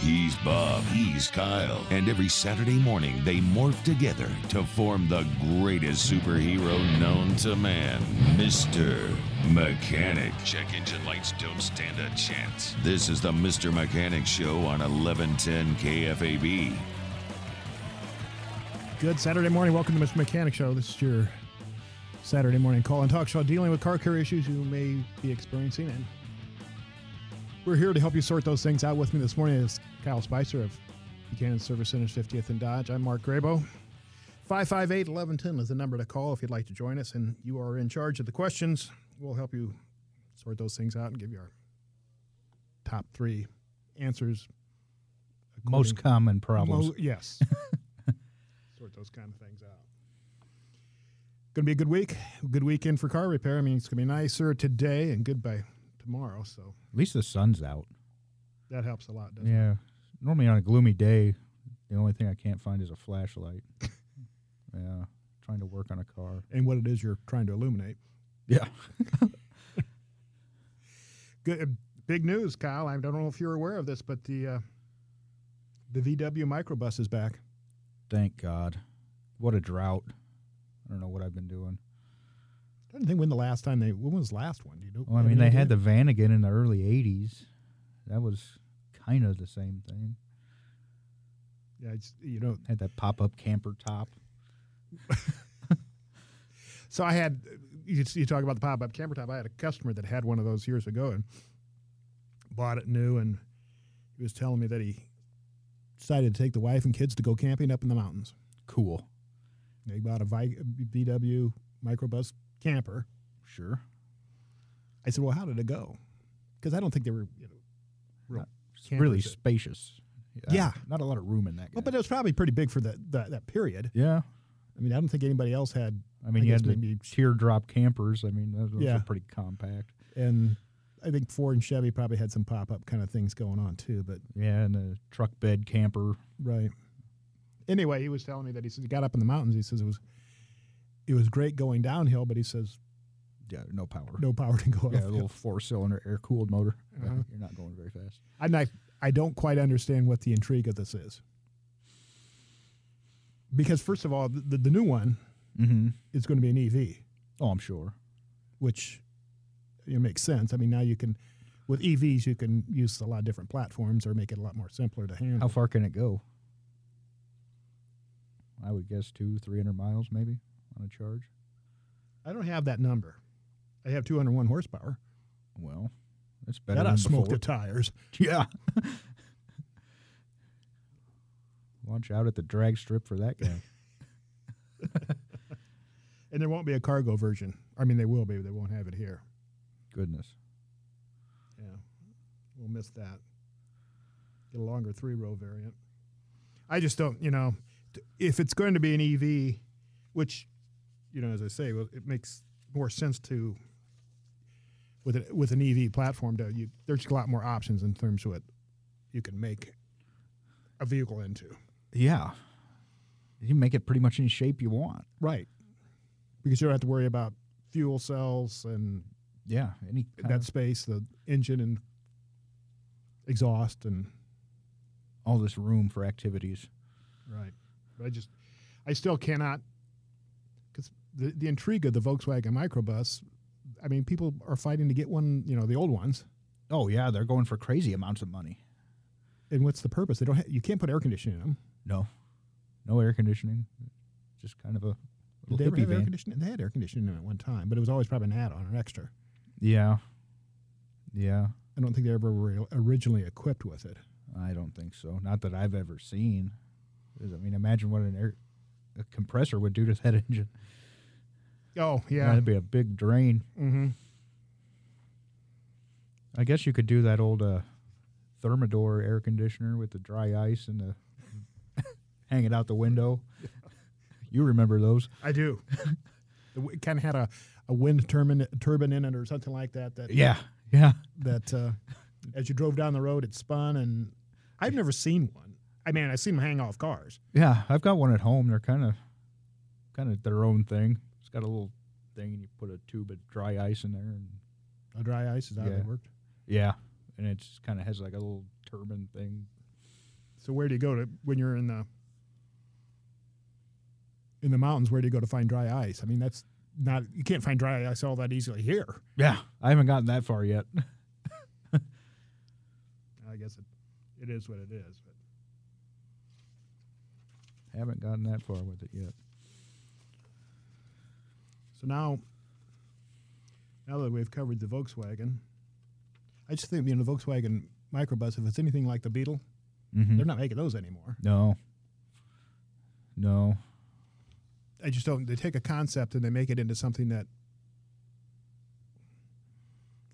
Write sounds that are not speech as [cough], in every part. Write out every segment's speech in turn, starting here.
He's Bob, he's Kyle, and every Saturday morning they morph together to form the greatest superhero known to man, Mr. Mechanic. Check engine lights don't stand a chance. This is the Mr. Mechanic Show on 1110 KFAB. Good Saturday morning. Welcome to Mr. Mechanic Show. This is your Saturday morning call and talk show dealing with car care issues you may be experiencing. And we're here to help you sort those things out. With me this morning is Kyle Spicer of Buchanan Service Centers 50th and Dodge. I'm Mark Grabo. 558 1110 is the number to call if you'd like to join us, and you are in charge of the questions. We'll help you sort those things out and give you our top three answers. Most common problems. Mo- yes. [laughs] sort those kind of things out. Going to be a good week. Good weekend for car repair. I mean, it's going to be nicer today and good by tomorrow. So At least the sun's out. that helps a lot, doesn't it? Yeah. Normally on a gloomy day, the only thing I can't find is a flashlight. [laughs] yeah. Trying to work on a car. And what it is you're trying to illuminate. Yeah. [laughs] Good, uh, big news, Kyle. I don't know if you're aware of this, but the uh, the VW microbus is back. Thank God. What a drought. I don't know what I've been doing. I don't think when the last time they when was the last one? Do you know? Well, I mean, they had the Vanagon in the early 80s. That was kind of the same thing. yeah, it's, you know. Had that pop up camper top. [laughs] So I had you, you talk about the pop up camper top. I had a customer that had one of those years ago and bought it new, and he was telling me that he decided to take the wife and kids to go camping up in the mountains. Cool. They bought a VW microbus camper. Sure. I said, "Well, how did it go?" Because I don't think they were, you know, real campers really that- spacious. Yeah. Not a lot of room in that. Well, but it was probably pretty big for that that, that period. yeah. I mean, I don't think anybody else had. I mean, I you guess had the maybe- teardrop campers. I mean, those, those Yeah. are pretty compact. And I think Ford and Chevy probably had some pop up kind of things going on too. But Yeah, and a truck bed camper. Right. Anyway, he was telling me that he says he got up in the mountains. He says it was it was great going downhill, but he says Yeah, no power. no power to go Yeah, a little four cylinder air cooled motor. [laughs] Uh-huh. You're not going very fast. I not, I don't quite understand what the intrigue of this is. Because first of all, the, the, the new one Mm-hmm. is going to be an EV, Oh, I'm sure. which you know, makes sense. I mean, now you can with EVs you can use a lot of different platforms or make it a lot more simpler to handle. How far can it go? I would guess two, three hundred miles maybe on a charge. I don't have that number. I have 201 horsepower. Well, that's better That than I smoked the tires. [laughs] Yeah. [laughs] Launch out at the drag strip for that guy. [laughs] And there won't be a cargo version. I mean, they will be, but they won't have it here. Goodness. Yeah, we'll miss that. Get a longer three row variant. I just don't, you know, if it's going to be an EV, which, you know, as I say, well, it makes more sense to with a, with an EV platform. To you, there's a lot more options in terms of what you can make a vehicle into. Yeah. You can make it pretty much any shape you want. Right. Because you don't have to worry about fuel cells and Yeah. Any that space, the engine and exhaust and all this room for activities. Right. But I just, I still cannot, the, the intrigue of the Volkswagen microbus, I mean, people are fighting to get one, you know, the old ones. Oh yeah, they're going for crazy amounts of money. And what's the purpose? They don't. Ha- you can't put air conditioning in them. No, no air conditioning. Just kind of a Did little they ever have air conditioning? They had air conditioning in them at one time, but it was always probably an add-on, an extra. Yeah, yeah. I don't think they ever were originally equipped with it. I don't think so. Not that I've ever seen. I mean, imagine what an air a compressor would do to that [laughs] engine. Oh yeah. that'd be a big drain. mm-hmm. I guess you could do that old uh, Thermador air conditioner with the dry ice and the [laughs] hang it out the window. [laughs] You remember those? I do. it kind of had a, a wind turbine, turbine in it or something like that. That Yeah, yeah. That uh, [laughs] as you drove down the road, it spun, and I've never seen one. I mean, I've seen them hang off cars. Yeah, I've got one at home. They're kind of, kind of their own thing. It's got a little thing, and you put a tube of dry ice in there, and A dry ice is how Yeah. they worked. yeah, and it kind of has like a little turbine thing. So where do you go to when you're in the in the mountains? Where do you go to find dry ice? I mean, that's not you can't find dry ice all that easily here. Yeah, I haven't gotten that far yet. [laughs] I guess it it is what it is. But haven't gotten that far with it yet. So now, now that we've covered the Volkswagen, I just think you know the Volkswagen microbus. If it's anything like the Beetle, Mm-hmm. they're not making those anymore. No. No. I just don't. They take a concept and they make it into something that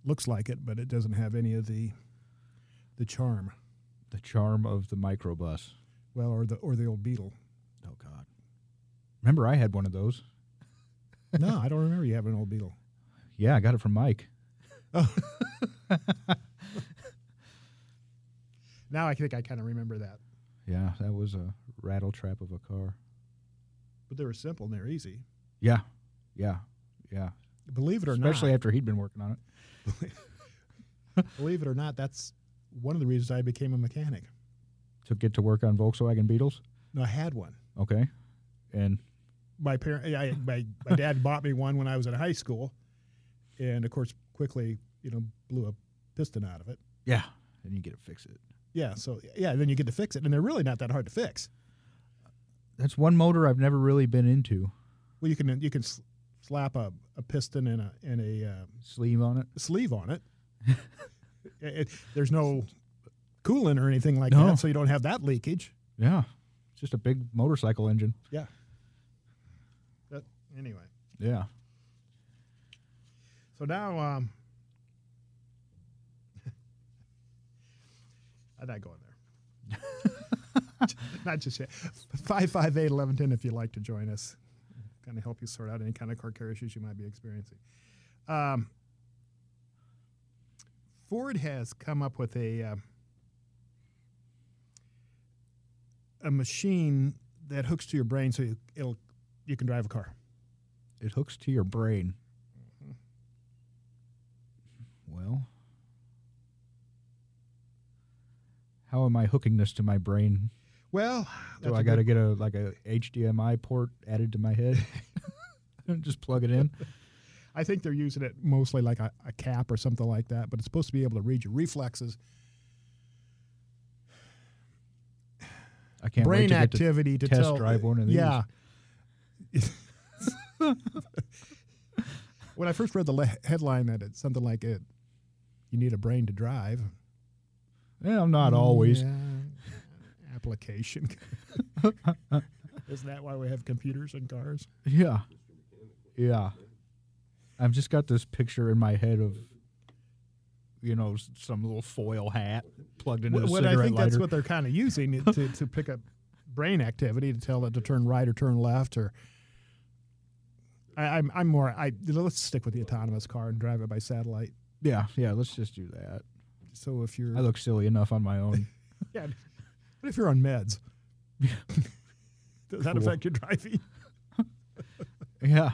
looks like it, but it doesn't have any of the the charm. The charm of the microbus. Well, or the or the old Beetle. Oh God. Remember, I had one of those. No, I don't remember you having an old Beetle. Yeah, I got it from Mike. [laughs] Now I think I kind of remember that. Yeah, that was a rattle trap of a car. But they were simple and they're easy. Yeah, yeah, yeah. Believe it or Especially not, especially after he'd been working on it. [laughs] believe it or not, that's one of the reasons I became a mechanic. To get to work on Volkswagen Beetles. No, I had one. Okay, and My parent, I, my my dad bought me one when I was in high school, and of course, quickly, you know, blew a piston out of it. yeah, and you get to fix it. Yeah, so yeah, then you get to fix it, and they're really not that hard to fix. That's one motor I've never really been into. Well, you can you can slap a, a piston and a and a uh, Sleeve on it. sleeve on it. [laughs] It- it- There's no coolant or anything like No. that, so you don't have that leakage. Yeah, it's just a big motorcycle engine. Yeah. Anyway, Yeah. so now um, I'm not going there. not just yet. Five five eight eleven ten. If you'd like to join us, kind of help you sort out any kind of car care issues you might be experiencing. Um, Ford has come up with a uh, a machine that hooks to your brain, so you, it'll you can drive a car. It hooks to your brain. Well, how am I hooking this to my brain? Well, Do I got to get a like a HDMI port added to my head? [laughs] Just plug it in. [laughs] I think they're using it mostly like a, a cap or something like that, but it's supposed to be able to read your reflexes, I can't brain get to activity to, test tell. drive one of these. Yeah. [laughs] [laughs] when I first read the le- headline that it's something like it, you need a brain to drive. Yeah, I'm not mm, always. Yeah, [laughs] application. [laughs] Isn't that why we have computers in cars? Yeah. Yeah. I've just got this picture in my head of, you know, some little foil hat plugged into a what I think lighter. that's what they're kind of using it to, to pick up brain activity to tell it to turn right or turn left or. I, I'm I'm more I let's stick with the autonomous car and drive it by satellite. yeah, yeah. Let's just do that. So if you're I look silly enough on my own. [laughs] yeah, what if you're on meds? [laughs] Does that Cool. affect your driving? [laughs] yeah.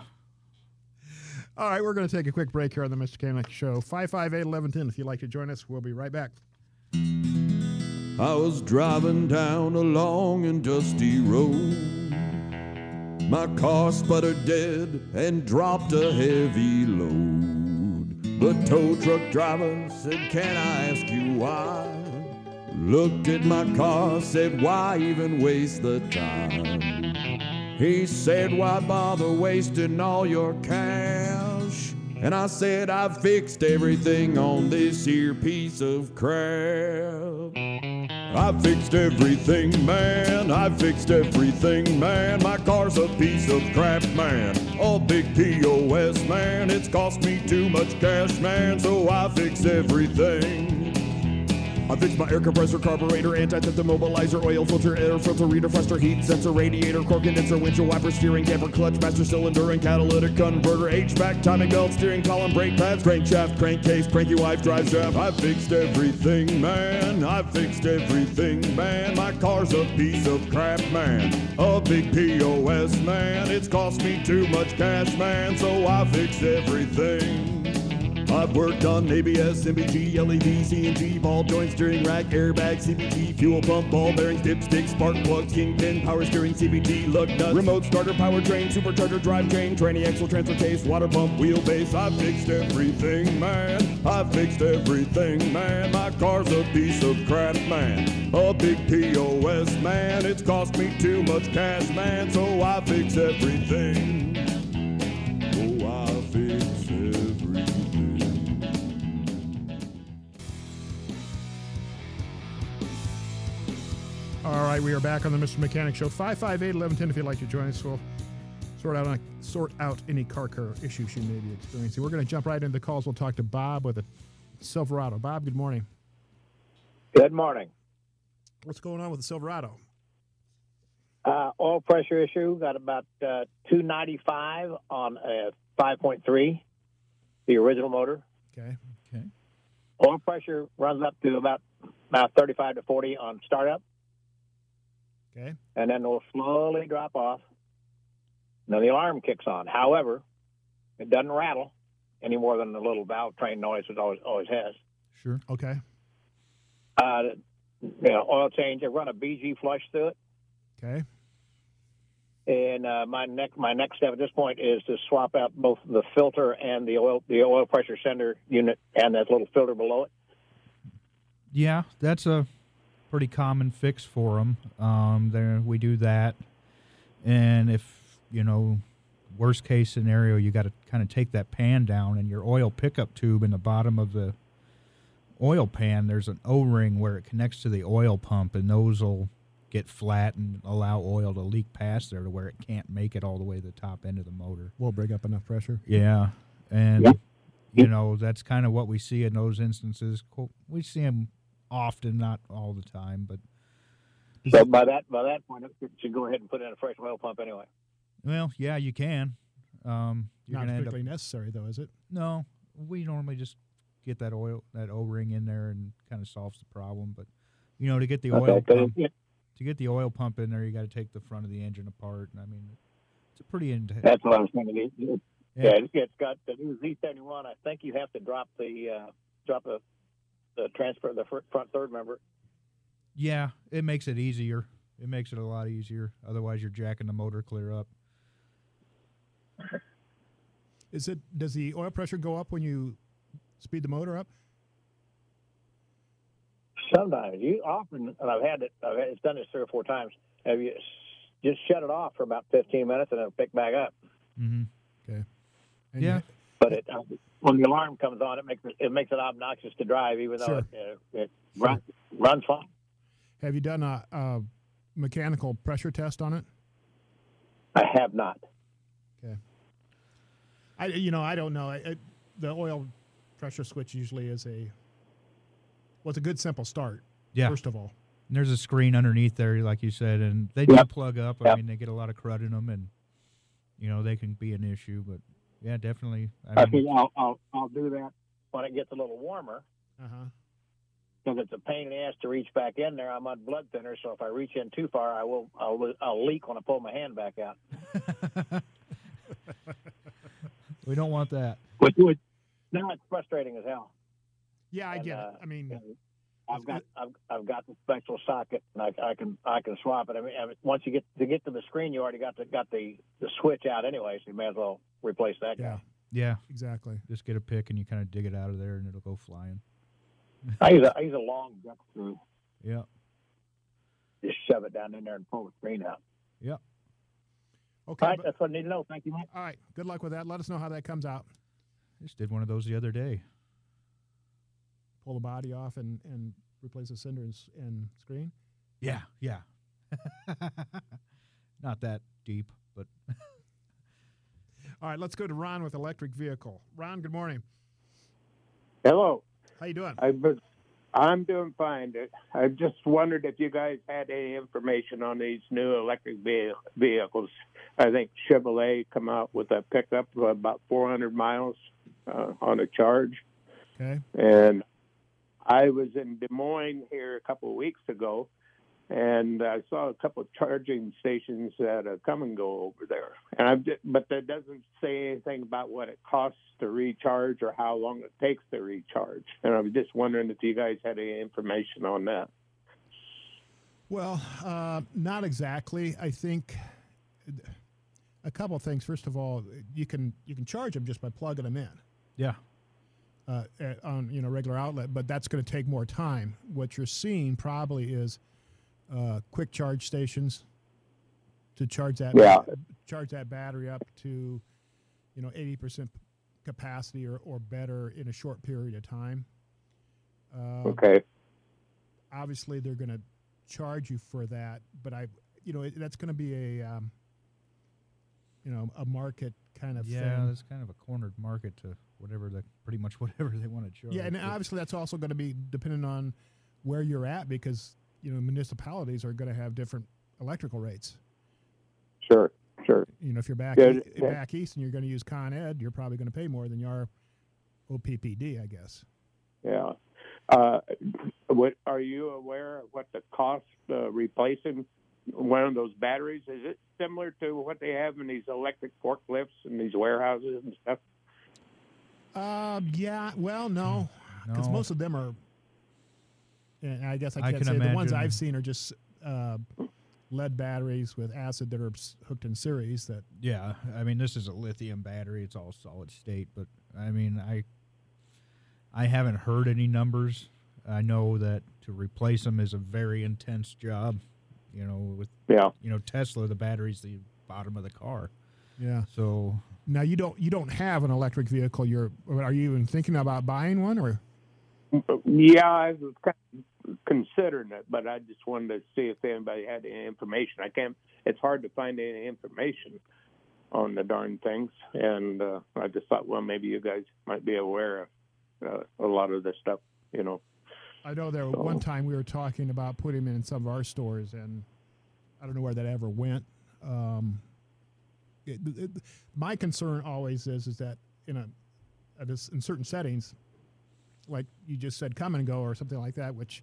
All right, we're going to take a quick break here on the Mr. Mechanic Show. 558 1110. If you'd like to join us, we'll be right back. I was driving down a long and dusty road. My car sputtered dead and dropped a heavy load. The tow truck driver said, Can I ask you why? Looked at my car, said, Why even waste the time? He said, Why bother wasting all your cash? And I said, I fixed everything on this here piece of crap. I fixed everything, man. I fixed everything, man. My car's a piece of crap, man. A big POS, man. It's cost me too much cash, man. So I fix everything. I fixed my air compressor, carburetor, anti-theft immobilizer, oil filter, air filter, reader, fluster, heat sensor, radiator, core condenser, windshield wiper, steering damper, clutch, master cylinder, and catalytic converter, HVAC, timing belt, steering column, brake pads, crankshaft, crankcase, cranky wife, drive shaft. I fixed everything, man. I fixed everything, man. My car's a piece of crap, man. A big POS, man. It's cost me too much cash, man. So I fixed everything. I've worked on ABS, MBG, LED, CNG, ball joint, steering rack, airbag, CVT, fuel pump, ball bearings, dipstick, spark plugs, kingpin, power steering, CVT, lug nuts, remote starter, powertrain, supercharger, drivetrain, tranny axle, transfer case, water pump, wheelbase. I've fixed everything, man. I've fixed everything, man. My car's a piece of crap, man. A big POS, man. It's cost me too much cash, man. So I fix everything. All right, we are back on the Mr. Mechanic Show. 558 1110 if you'd like to join us. We'll sort out, sort out any car care issues you may be experiencing. We're going to jump right into the calls. We'll talk to Bob with a Silverado. Bob, good morning. Good morning. What's going on with the Silverado? Uh, oil pressure issue. Got about uh, 295 on a 5.3, the original motor. Okay. Okay. Oil pressure runs up to about about 35 to 40 on startup, Okay. and then it will slowly drop off. Then the alarm kicks on. However, it doesn't rattle any more than the little valve train noise it always always has. Sure. Okay. Uh, you know, oil change. I run a BG flush through it. Okay. And uh, my next my next step at this point is to swap out both the filter and the oil the oil pressure sender unit and that little filter below it. Yeah, that's a pretty common fix for them. Um, there we do that, and if you know, worst case scenario, you got to kind of take that pan down, and your oil pickup tube in the bottom of the oil pan. There's an O-ring where it connects to the oil pump, and those will get flat and allow oil to leak past there to where it can't make it all the way to the top end of the motor. We'll bring up enough pressure. Yeah, and Yep. you know that's kind of what we see in those instances. Co- We see them often, not all the time, but So by that by that point, it should go ahead and put in a fresh oil pump anyway. well, yeah, you can. Um, you're Not gonna end up. necessary, though, is it? No, we normally just get that oil, that O ring in there, and kind of solves the problem. But you know, to get the oil pump, it- to get the oil pump in there, you got to take the front of the engine apart. And I mean, it's a pretty intense. that's what I was thinking. It- it- Yeah. Yeah, it's- it's got the new Z71. I think you have to drop the uh, drop the the transfer the front third member. Yeah, it makes it easier. It makes it a lot easier. Otherwise, you're jacking the motor clear up. [laughs] Is it? Does the oil pressure go up when you speed the motor up? Sometimes you often, and I've had it. I've had, it's done this three or four times. Have you just shut it off for about 15 minutes and it'll pick back up? Mm-hmm. Okay. And Yeah. You- But it, uh, when the alarm comes on, it makes it, it makes it obnoxious to drive, even though Sure. it, uh, it run, runs fine. have you done a, a mechanical pressure test on it? I have not. Okay. I, you know, I don't know. I, I, the oil pressure switch usually is a, well, it's a good simple start. Yeah. First of all, And there's a screen underneath there, like you said, and they do Yep. plug up. I Yep. mean, they get a lot of crud in them, and you know they can be an issue. But yeah, definitely. I I mean, think I'll, I'll I'll do that when it gets a little warmer uh huh. because it's a pain in the ass to reach back in there. I'm on blood thinner, so if I reach in too far, I will I'll, I'll leak when I pull my hand back out. [laughs] we don't want that. Which would now it's frustrating as hell. Yeah, I And, get uh, it. I mean, I've got I've, I've got the special socket, and I, I can I can swap it. I mean, I mean, once you get to get to the screen, you already got the got the, the switch out anyway, so you may as well replace that yeah, guy. Yeah, exactly. just get a pick and you kind of dig it out of there, and it'll go flying. [laughs] I use a I use a long duck screw, Yeah, just shove it down in there and pull the screen out. yeah. Okay. All right, but- that's what I need to know. Thank you, Mike. all right. Good luck with that. Let us know how that comes out. I just did one of those the other day. Pull the body off and, and replace the sender and, and screen. Yeah, yeah. [laughs] Not that deep, but [laughs] All right. Let's go to Ron with electric vehicle. Ron, good morning. Hello. How you doing? I've been I'm doing fine. I just wondered if you guys had any information on these new electric ve- vehicles. I think Chevrolet come out with a pickup of about 400 miles uh, on a charge, Okay. and I was in Des Moines here a couple of weeks ago, and I saw a couple of charging stations that uh, come and go over there. And I've, ju- but that doesn't say anything about what it costs to recharge or how long it takes to recharge. And I was just wondering if you guys had any information on that. Well, uh, not exactly. I think a couple of things. First of all, you can you can charge them just by plugging them in Yeah. uh, on you know regular outlet, but that's going to take more time. What you're seeing probably is uh, quick charge stations to charge that Yeah. charge that battery up to you know 80% capacity or, or better in a short period of time. Uh, Okay. obviously they're going to charge you for that, but I, you know, it, that's going to be a, um, you know, a market kind of Yeah, thing. it's kind of a cornered market to whatever they pretty much [laughs] whatever they want to charge. Yeah, and But- obviously that's also going to be dependent on where you're at because you know municipalities are going to have different electrical rates. Sure. Sure. You know, if you're back Yeah, e- yeah. back east and you're going to use Con Ed, you're probably going to pay more than you are OPPD, I guess. Yeah. Uh, what are you aware of what the cost uh, replacing one of those batteries is? It similar to what they have in these electric forklifts and these warehouses and stuff? Um, yeah, well, no, because No. most of them are. And I guess I I can't can say the ones I've seen are just uh, lead batteries with acid that are hooked in series. That Yeah, I mean this is a lithium battery. It's all solid state, but I mean I I haven't heard any numbers. I know that to replace them is a very intense job. You know, with Yeah. you know Tesla, the battery's the bottom of the car. yeah. So Now you don't you don't have an electric vehicle. You're are you even thinking about buying one or? Yeah, I was kind of considering it, but I just wanted to see if anybody had any information. I can't. It's hard to find any information on the darn things, and uh, I just thought, well, maybe you guys might be aware of uh, a lot of this stuff. You know. I know there So- one time we were talking about putting them in some of our stores, and I don't know where that ever went. Um, it, it, my concern always is is that in a in certain settings, like you just said, come and go or something like that. Which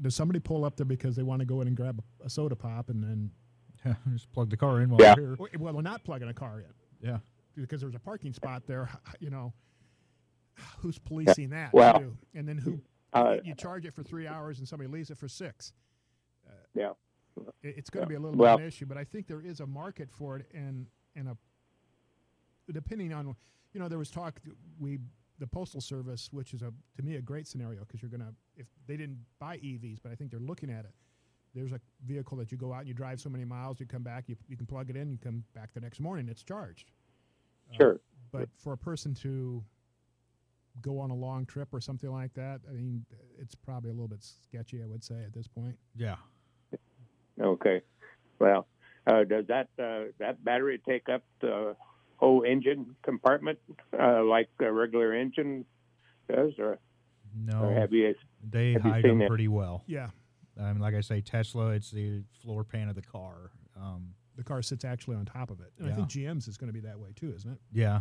does somebody pull up there because they want to go in and grab a, a soda pop and then [laughs] yeah, just plug the car in while Yeah. we're here. well, they're not plugging a car in Yeah. because there's a parking spot there. You know, [sighs] who's policing that? Well- too? and then who Uh, you charge it for three hours and somebody leaves it for six. Uh, Yeah. it- it's going to Yeah. be a little Well- bit of an issue, but I think there is a market for it, and and a depending on you know there was talk we the postal service, which is a to me a great scenario because you're going to if they didn't buy EVs, but I think they're looking at it. There's a vehicle that you go out and you drive so many miles, you come back, you, you can plug it in, you come back the next morning, it's charged. Uh, Sure. but for a person to go on a long trip or something like that, I mean, it's probably a little bit sketchy, I would say, at this point. Yeah. Okay. Well, uh, does that uh, that battery take up the whole engine compartment uh, like a regular engine does, or, No. or have you? they have hide seen them it? pretty well. Yeah, I mean, like I say, Tesla, it's the floor pan of the car. Um, the car sits actually on top of it, and I think GM's is going to be that way too, isn't it? yeah.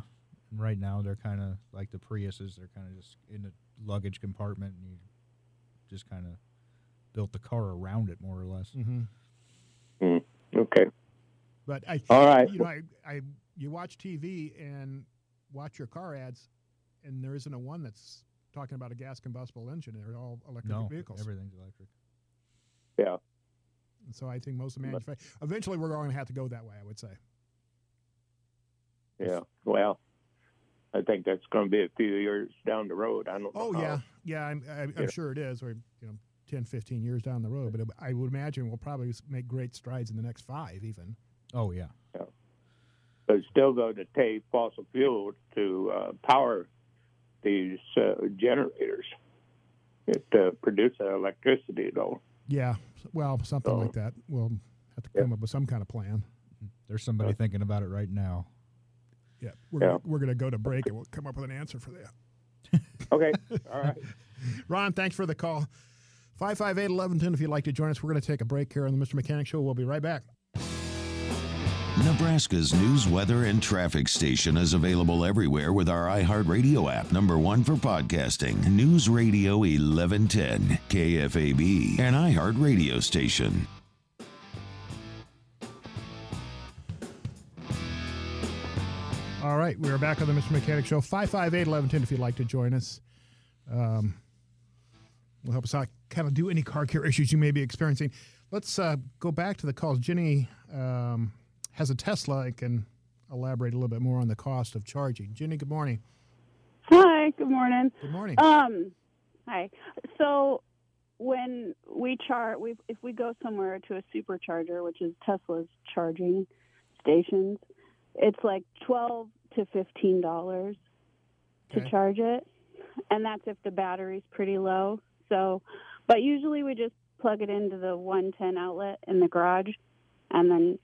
And right now, they're kind of like the Priuses. They're kind of just in the luggage compartment, and you just kind of built the car around it, more or less. Mm-hmm. Okay. But I, All right. you know, I, I, you watch TV and watch your car ads, and there isn't a one that's talking about a gas combustible engine. They're all electric No, vehicles. everything's electric. Yeah. And so I think most of the manufacturers eventually we're going to have to go that way. I would say. Yeah. Well, I think that's going to be a few years down the road. I don't know. Oh yeah, yeah. I'm, I, I'm Yeah. sure it is. Or you know, 10, 15 years down the road. But it, I would imagine we'll probably s- make great strides in the next five, even. Oh yeah, But it's still going to take fossil fuel to uh, power these uh, generators. It uh, produces electricity, though. Yeah. Well, something So- like that. We'll have to Yeah. come up with some kind of plan. there's somebody Yeah. thinking about it right now. Yeah. We're Yeah. Gonna, we're going to go to break and we'll come up with an answer for that. [laughs] Okay. All right. [laughs] Ron, thanks for the call. 558 1110 if you'd like to join us. We're going to take a break here on the Mr. Mechanic Show. We'll be right back. Nebraska's news, weather, and traffic station is available everywhere with our iHeartRadio app, number one for podcasting. News Radio 1110, KFAB, an iHeartRadio station. All right, we're back on the Mr. Mechanic Show. 558 1110 if you'd like to join us. Um, will help us out, kind of do any car care issues you may be experiencing. Let's uh, go back to the calls. Jenny um, has a Tesla and can elaborate a little bit more on the cost of charging. Jenny, good morning. Hi, good morning. Good morning. Um, hi. So when we charge, we if we go somewhere to a supercharger, which is Tesla's charging stations, it's like twelve to fifteen dollars to Okay. charge it, and that's if the battery's pretty low. So, but usually we just plug it into the 110 outlet in the garage, and then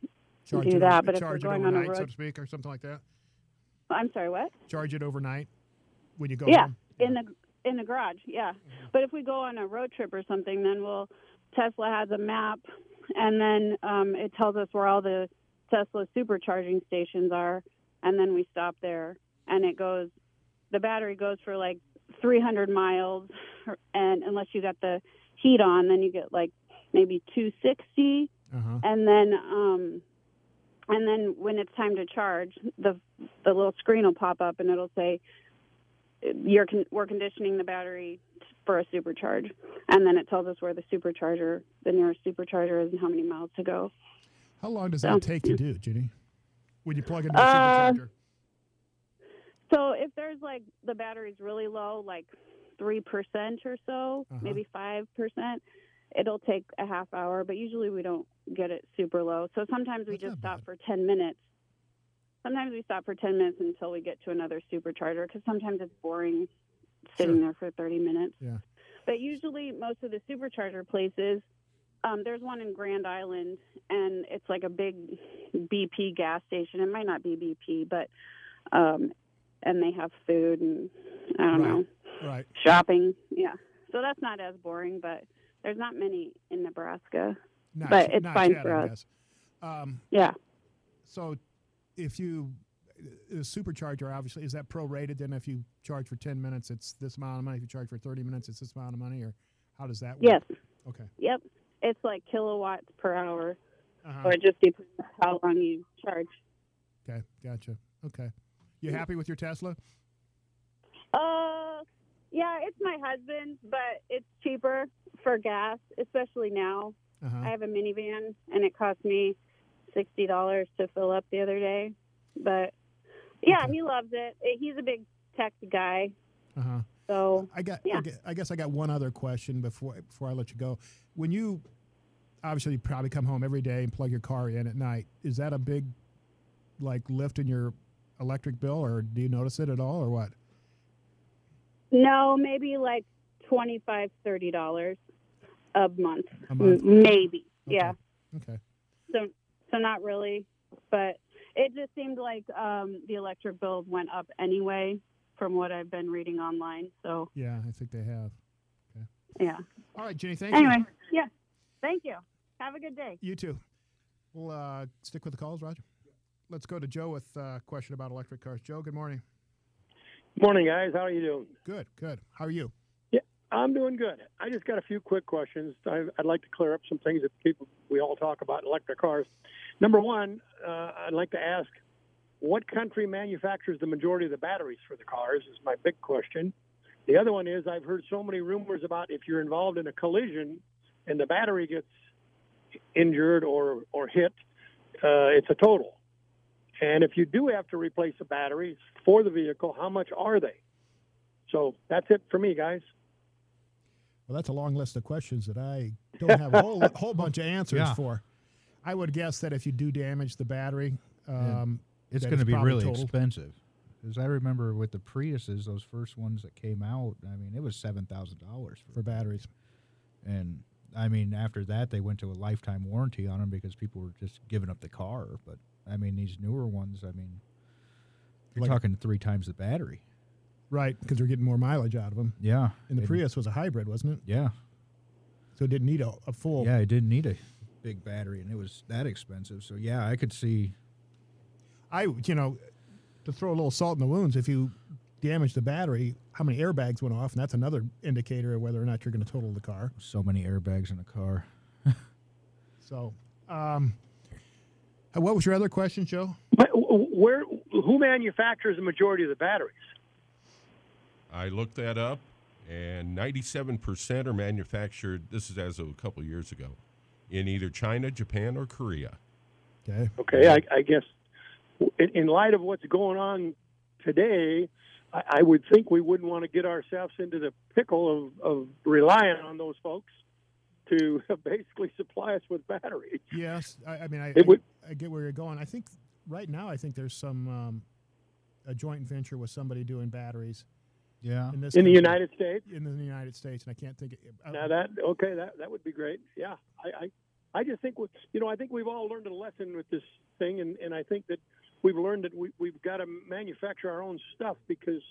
charge do it, that, over- but if we're charge it going on a overnight, so road- to speak, or something like that. I'm sorry, what? Charge it overnight when you go yeah, home. in the in the garage. Yeah, but if we go on a road trip or something, then we'll Tesla has a map, and then um, it tells us where all the Tesla supercharging stations are, and then we stop there, and it goes. The battery goes for like 300 miles, and unless you got the heat on, then you get like maybe 260 Uh-huh. and then um and then when it's time to charge the the little screen will pop up and it'll say you're con- we're conditioning the battery for a supercharge and then it tells us where the supercharger the nearest supercharger is and how many miles to go How long does So- that take to do, Jenny? When you plug into a Uh, supercharger? so if there's like the battery's really low like 3% or so Uh-huh. maybe 5% it'll take a half hour but usually we don't get it super low so sometimes we That's just stop bad. for 10 minutes sometimes we stop for 10 minutes until we get to another supercharger because sometimes it's boring sitting Sure. there for 30 minutes Yeah. but usually most of the supercharger places um, there's one in grand island and it's like a big bp gas station it might not be bp but um, and they have food and i don't Right. know Right. shopping yeah so that's not as boring but there's not many in nebraska Not, But it's fine yet, for us. Um, yeah. so if you a supercharger obviously is that prorated then? If you charge for 10 minutes it's this amount of money. If you charge for 30 minutes it's this amount of money or how does that work? Yes. Okay. Yep. It's like kilowatts per hour, uh-huh. or it just depends on how long you charge. okay gotcha. Okay. You happy with your tesla? Uh, yeah, it's my husband's, but it's cheaper for gas, especially now. uh-huh. I have a minivan, and it cost me sixty dollars to fill up the other day. But yeah, Okay. he loves it. Eh, He's a big tech guy, uh-huh so I got, Yeah. I gue- I guess I got one other question before before I let you go. When you obviously you probably come home every day and plug your car in at night, is that a big like lift in your electric bill, or do you notice it at all, or what? No, maybe like twenty five, thirty dollars a month, A month? M- maybe. Okay. Yeah. Okay. so so not really but it just seemed like um the electric bill went up anyway from what i've been reading online so Yeah, I think they have. Okay. yeah All right, Jenny. Thank you. anyway you. yeah thank you have a good day You too. We'll uh, stick with the calls, Roger. Let's go to Joe with uh, a question about electric cars. Joe, good morning. Morning, guys. How are you doing? Good, good. How are you? Yeah, I'm doing good. I just got a few quick questions. I, I'd like to clear up some things that people we all talk about in electric cars. Number one, uh, I'd like to ask, what country manufactures the majority of the batteries for the cars? Is my big question. The other one is I've heard so many rumors about if you're involved in a collision and the battery gets injured or or hit, uh, it's a total. And if you do have to replace the batteries for the vehicle, how much are they? So that's it for me, guys. Well, that's a long list of questions that I don't have a whole, [laughs] whole bunch of answers Yeah. for. I would guess that if you do damage the battery, um, It's going to be really totaled. expensive. Because I remember with the Priuses, those first ones that came out, I mean, it was seven thousand dollars for batteries. And I mean, after that, they went to a lifetime warranty on them because people were just giving up the car. But I mean, these newer ones, I mean, you're Like- talking three times the battery. Right, because they're getting more mileage out of them. Yeah. And the it- Prius was a hybrid, wasn't it? Yeah. So it didn't need a, a full. Yeah, it didn't need a big battery, and it was that expensive. So yeah, I could see. I, you know, to throw a little salt in the wounds, if you damage the battery, how many airbags went off, and that's another indicator of whether or not you're going to total the car. So many airbags in a car. [laughs] So, um, Uh, what was your other question, Joe? But where who manufactures the majority of the batteries? I looked that up, and 97% are manufactured. This is as of a couple of years ago, in either China, Japan, or Korea. Okay. Okay, I, I guess in, in light of what's going on today, I, I would think we wouldn't want to get ourselves into the pickle of, of relying on those folks to [laughs] basically supply us with batteries. Yes, I, I mean, I, It I, I get where you're going. I think right now, I think there's some um, a joint venture with somebody doing batteries Yeah. in this In the United States, in the United States, and I can't think. Of, now that okay, that that would be great. Yeah, I I, I just think we, you know I think we've all learned a lesson with this thing, and, and I think that we've learned that we we've got to manufacture our own stuff because.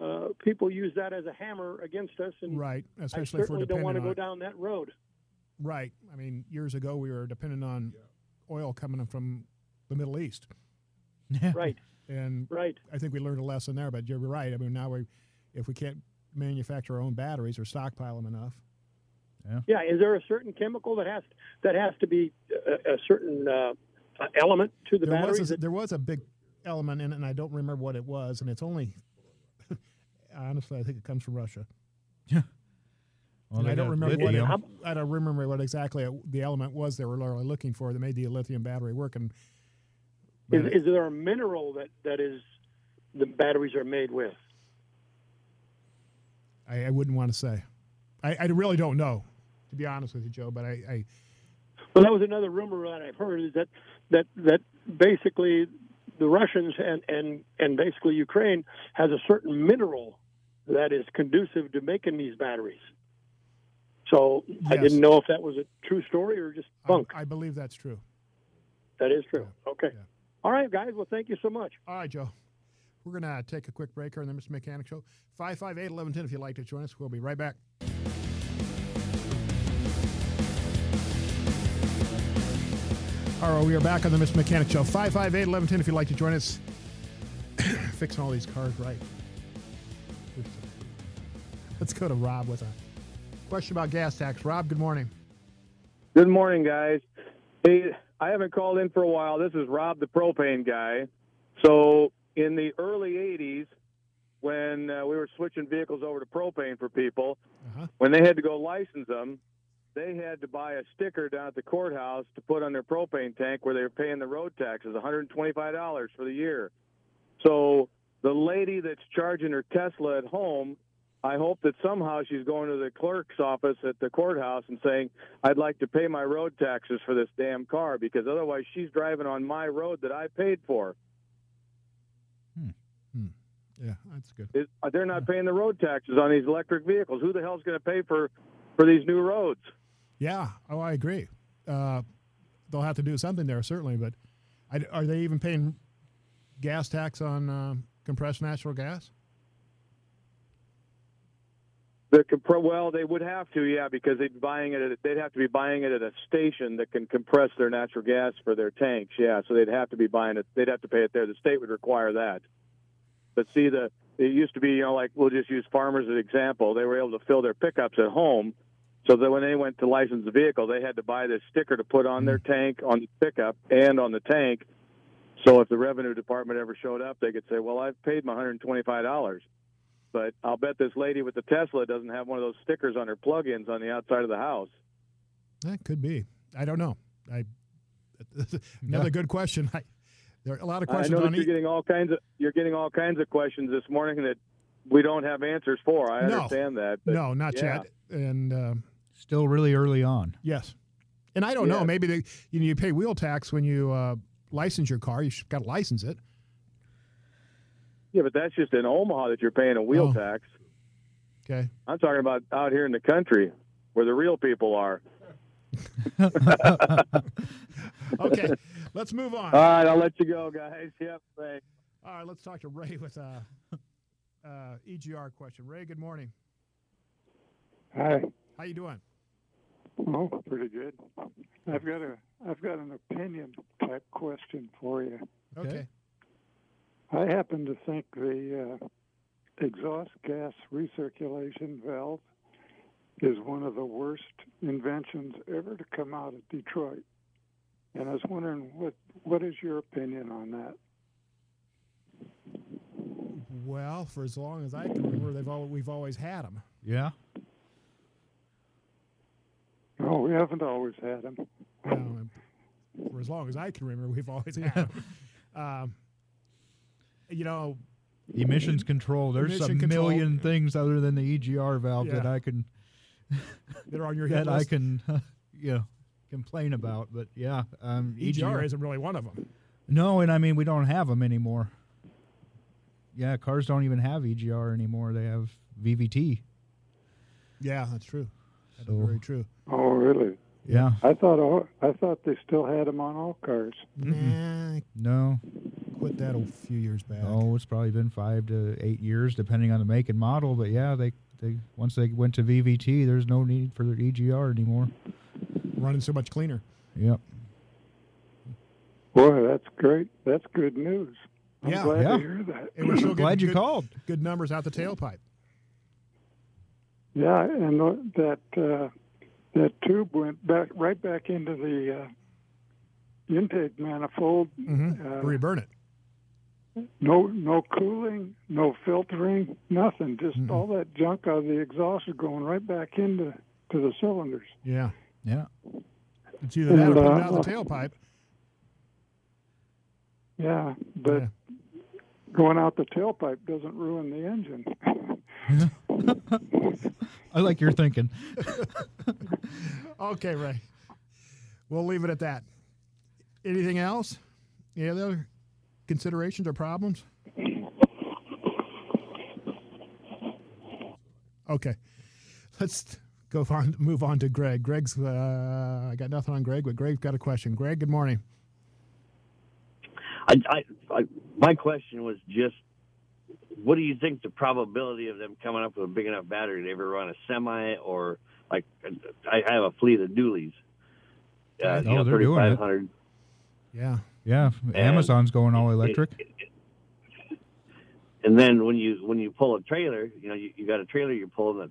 Uh, people use that as a hammer against us, and right, I especially if we're certainly don't want to go down that road. Right. I mean, years ago we were dependent on oil coming from the Middle East, [laughs] Right, and right. I think we learned a lesson there. But you're right. I mean, now we, if we can't manufacture our own batteries or stockpile them enough, Yeah, yeah. is there a certain chemical that has that has to be a, a certain uh, uh, element to the there batteries? was a, that- there was a big element in it, and I don't remember what it was, and it's only. Honestly, I think it comes from Russia. Well, And I don't got remember what it. I don't remember what exactly it- the element was they were literally looking for that made the lithium battery work. And is, is there a mineral that, that is the batteries are made with? I, I wouldn't want to say. I, I really don't know, to be honest with you, Joe. But I, I Well, that was another rumor that I've heard is that that that basically the Russians and and and basically Ukraine has a certain mineral that is conducive to making these batteries. So I didn't know if that was a true story or just bunk. I, I believe that's true. that is true. Okay. Yeah. All right, guys. Well, thank you so much. All right, Joe. We're going to take a quick break here on the Mr. Mechanic Show. 558 1110 if you'd like to join us. We'll be right back. All right, we are back on the Mr. Mechanic Show. 558 1110 if you'd like to join us. [coughs] Fixing all these cars right. Let's go to Rob with a question about gas tax. Rob, good morning. Good morning, guys. Hey, I haven't called in for a while. This is Rob, the propane guy. So, in the early 80s, when uh, we were switching vehicles over to propane for people, Uh-huh. when they had to go license them, they had to buy a sticker down at the courthouse to put on their propane tank where they were paying the road taxes, $125 for the year. So, the lady that's charging her Tesla at home I hope that somehow she's going to the clerk's office at the courthouse and saying, I'd like to pay my road taxes for this damn car because otherwise she's driving on my road that I paid for. Hmm. hmm. Yeah, that's good. Is- They're not paying the road taxes on these electric vehicles. Who the hell's going to pay for, for these new roads? Yeah, oh, I agree. Uh, they'll have to do something there, certainly. But I, are they even paying gas tax on uh, compressed natural gas? The compre- well, they would have to, yeah, because they'd be buying it. At, they'd have to be buying it at a station that can compress their natural gas for their tanks. Yeah, so they'd have to be buying it. They'd have to pay it there. The state would require that. But see, the it used to be, you know, like we'll just use farmers as an example. They were able to fill their pickups at home, so that when they went to license the vehicle, they had to buy this sticker to put on their mm. tank, on the pickup, and on the tank. So if the revenue department ever showed up, they could say, "Well, I've paid my hundred and twenty-five dollars." But I'll bet this lady with the Tesla doesn't have one of those stickers on her plug-ins on the outside of the house. That could be. I don't know. I [laughs] another good question. [laughs] I, there are a lot of questions. I questions know that on you're each. getting all kinds of you're getting all kinds of questions this morning that we don't have answers for. I No. understand that. But No, not yeah. yet. And um, Still really early on. yes, and I don't know. Maybe they, you know you pay wheel tax when you uh, license your car. You have got to license it. Yeah, but that's just in Omaha that you're paying a wheel Oh. tax. Okay. I'm talking about out here in the country where the real people are. [laughs] Okay. let's move on. All right, I'll let you go, guys. [laughs] Yep, thanks. All right, let's talk to Ray with uh, [laughs] uh, EGR question. Ray, good morning. Hi. How you doing? Oh, pretty good. I've got a I've got an opinion type question for you. Okay. I happen to think the uh, exhaust gas recirculation valve is one of the worst inventions ever to come out of Detroit. And I was wondering what what is your opinion on that? Well, for as long as I can remember, they've all we've always had them. Yeah. No, we haven't always had them. Well, for as long as I can remember, we've always had them. [laughs] Um, you know, Emissions control. There's Emission a control. million things other than the EGR valve that I can [laughs] that are on your [laughs] hit that I list. can [laughs] you know complain about. But yeah, um, EGR isn't really one of them. No, and I mean we don't have them anymore. Yeah, cars don't even have EGR anymore. They have VVT. Yeah, that's true. That's So- very true. Oh, really? Yeah. I thought all, I thought they still had them on all cars. Nah, No. quit that a few years back. Oh, it's probably been five to eight years, depending on the make and model. But yeah, they they once they went to VVT, there's no need for their EGR anymore. Running so much cleaner. Yep. Boy, that's great. That's good news. I'm Yeah. glad Yeah. to hear that. And we're still getting Glad you good, called. good numbers out the tailpipe. Yeah, and that uh, that tube went back right back into the uh, intake manifold. Mm-hmm. Uh, Where you burn it. no, no cooling, no filtering, nothing. Just Mm-mm. all that junk out of the exhaust is going right back into to the cylinders. Yeah. Yeah. It's either that or And, uh, out the tailpipe. Yeah, but Yeah. going out the tailpipe doesn't ruin the engine. [laughs] I like your thinking. Okay, Ray. We'll leave it at that. Anything else? Any other considerations or problems? Okay. Let's go on. Move on to Greg. Greg's. Uh, I got nothing on Greg, but Greg's got a question. Greg, good morning. I, I, I, my question was just, what do you think the probability of them coming up with a big enough battery to ever run a semi or like I have a fleet of dualies, uh, you Oh, know, they're doing it. 3500. Yeah. Yeah. Amazon's going all electric. And then when you when you pull a trailer, you know you, you got a trailer you're pulling that's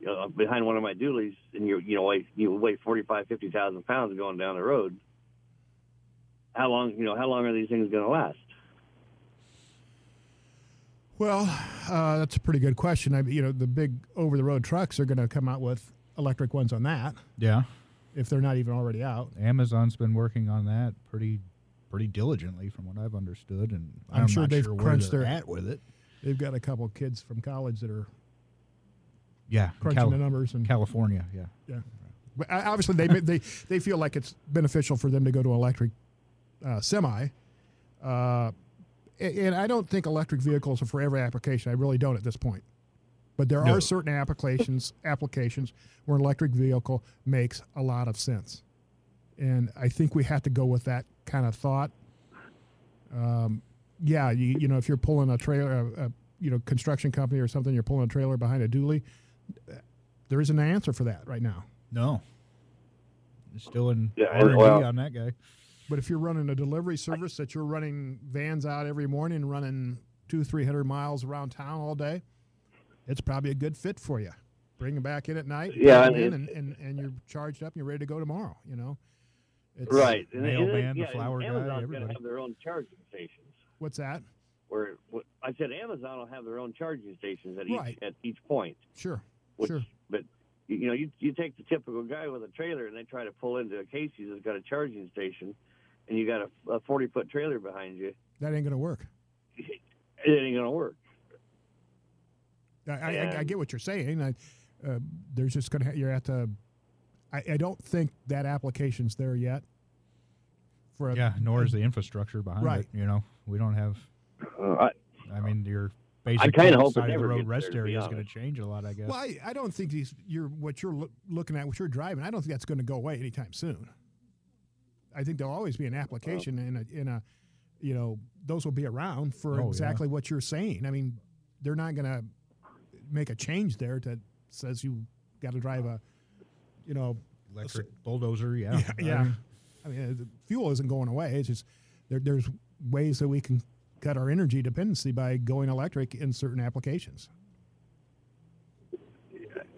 you know, behind one of my dualies, and you you know weigh you weigh forty five fifty thousand pounds going down the road. How long you know how long are these things going to last? Well, uh, that's a pretty good question. I, you know, the big over-the-road trucks are going to come out with electric ones on that Yeah. if they're not even already out. Amazon's been working on that pretty pretty diligently from what I've understood and I'm sure they've sure crunched their- at with it. They've got a couple of kids from college that are Yeah. crunching Cal- the numbers and California, yeah. Yeah, but uh, obviously they they they feel like it's beneficial for them to go to electric uh, semi. Uh, and I don't think electric vehicles are for every application. I really don't at this point. But there No. are certain applications [laughs] applications where an electric vehicle makes a lot of sense, and I think we have to go with that kind of thought. Um, yeah, you, you know, if you're pulling a trailer, a, a you know, construction company or something, you're pulling a trailer behind a dually. There isn't an answer for that right now. No. It's still in Yeah, R&D well- on that guy. But if you're running a delivery service that you're running vans out every morning, running two, three hundred miles around town all day, it's probably a good fit for you. Bring them back in at night, Yeah, plug 'em in, and and, and, and you're charged up and you're ready to go tomorrow. You know, it's, right. And, and, mailman, the yeah, and flower guy, Amazon's going to everybody. have their own charging stations. What's that? Where what, I said Amazon will have their own charging stations at Right. each at each point. Sure, Which, sure. But you you know, you you take the typical guy with a trailer and they try to pull into a Casey's that's got a charging station, and you got a, a forty foot trailer behind you. That ain't going to work. It ain't going to work. I, I, I, I get what you're saying. I, uh, there's just going to you're at the. I, I don't think that application's there yet. For a, Yeah, nor is the infrastructure behind Right. it. You know, we don't have. Uh, I, I mean, your basic kinda hope it side of the road rest there, area is going to change a lot. I guess. Well, I, I don't think these you're what you're loo- looking at, what you're driving. I don't think that's going to go away anytime soon. I think there'll always be an application in a in a, you know, those will be around for Oh, yeah. exactly what you're saying. I mean, they're not going to make a change there that says you got to drive a, you know, Electric bulldozer, yeah. [laughs] yeah. yeah. I mean, uh, the fuel isn't going away. It's just there, there's ways that we can cut our energy dependency by going electric in certain applications.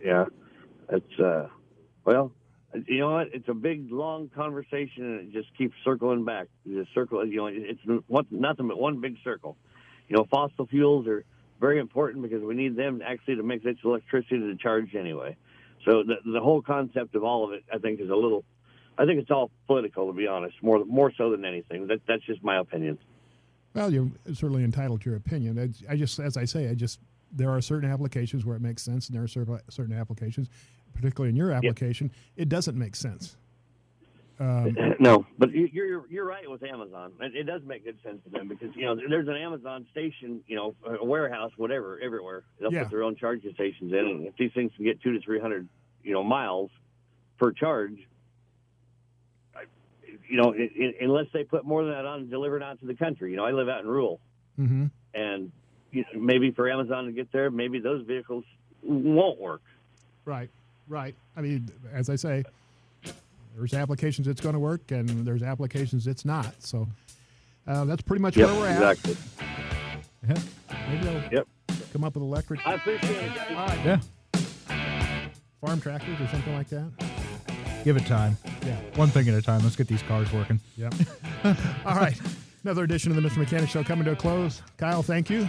Yeah, it's uh, well, you know what? It's a big, long conversation, and it just keeps circling back. Just circle, you know, it's what nothing but one big circle. You know, fossil fuels are very important because we need them actually to make this electricity to charge anyway. So the the whole concept of all of it, I think, is a little. I think it's all political, to be honest, more more so than anything. That that's just my opinion. Well, you're certainly entitled to your opinion. I, I just, as I say, I just there are certain applications where it makes sense, and there are certain applications, particularly in your application, yep. it doesn't make sense. [laughs] Um, no, but you're you're right with Amazon. It, it, does make good sense to them because you know there's an Amazon station, you know, a warehouse, whatever, everywhere. They'll yeah. put their own charging stations in, and if these things can get two to three hundred, you know, miles per charge, I, you know, it, it, unless they put more than that on and deliver it out to the country. You know, I live out in rural, mm-hmm. and you know, maybe for Amazon to get there, maybe those vehicles won't work. Right, right. I mean, as I say there's applications it's going to work, and there's applications it's not. So uh, that's pretty much yep, where we're exactly. at. Yeah. Maybe they'll yep. come up with electric. I appreciate it. All right. Yeah. Farm tractors or something like that. Give it time. Yeah. One thing at a time. Let's get these cars working. Yep. [laughs] All right. Another edition of the Mr. Mechanic Show coming to a close. Kyle, thank you.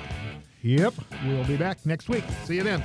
Yep. We'll be back next week. See you then.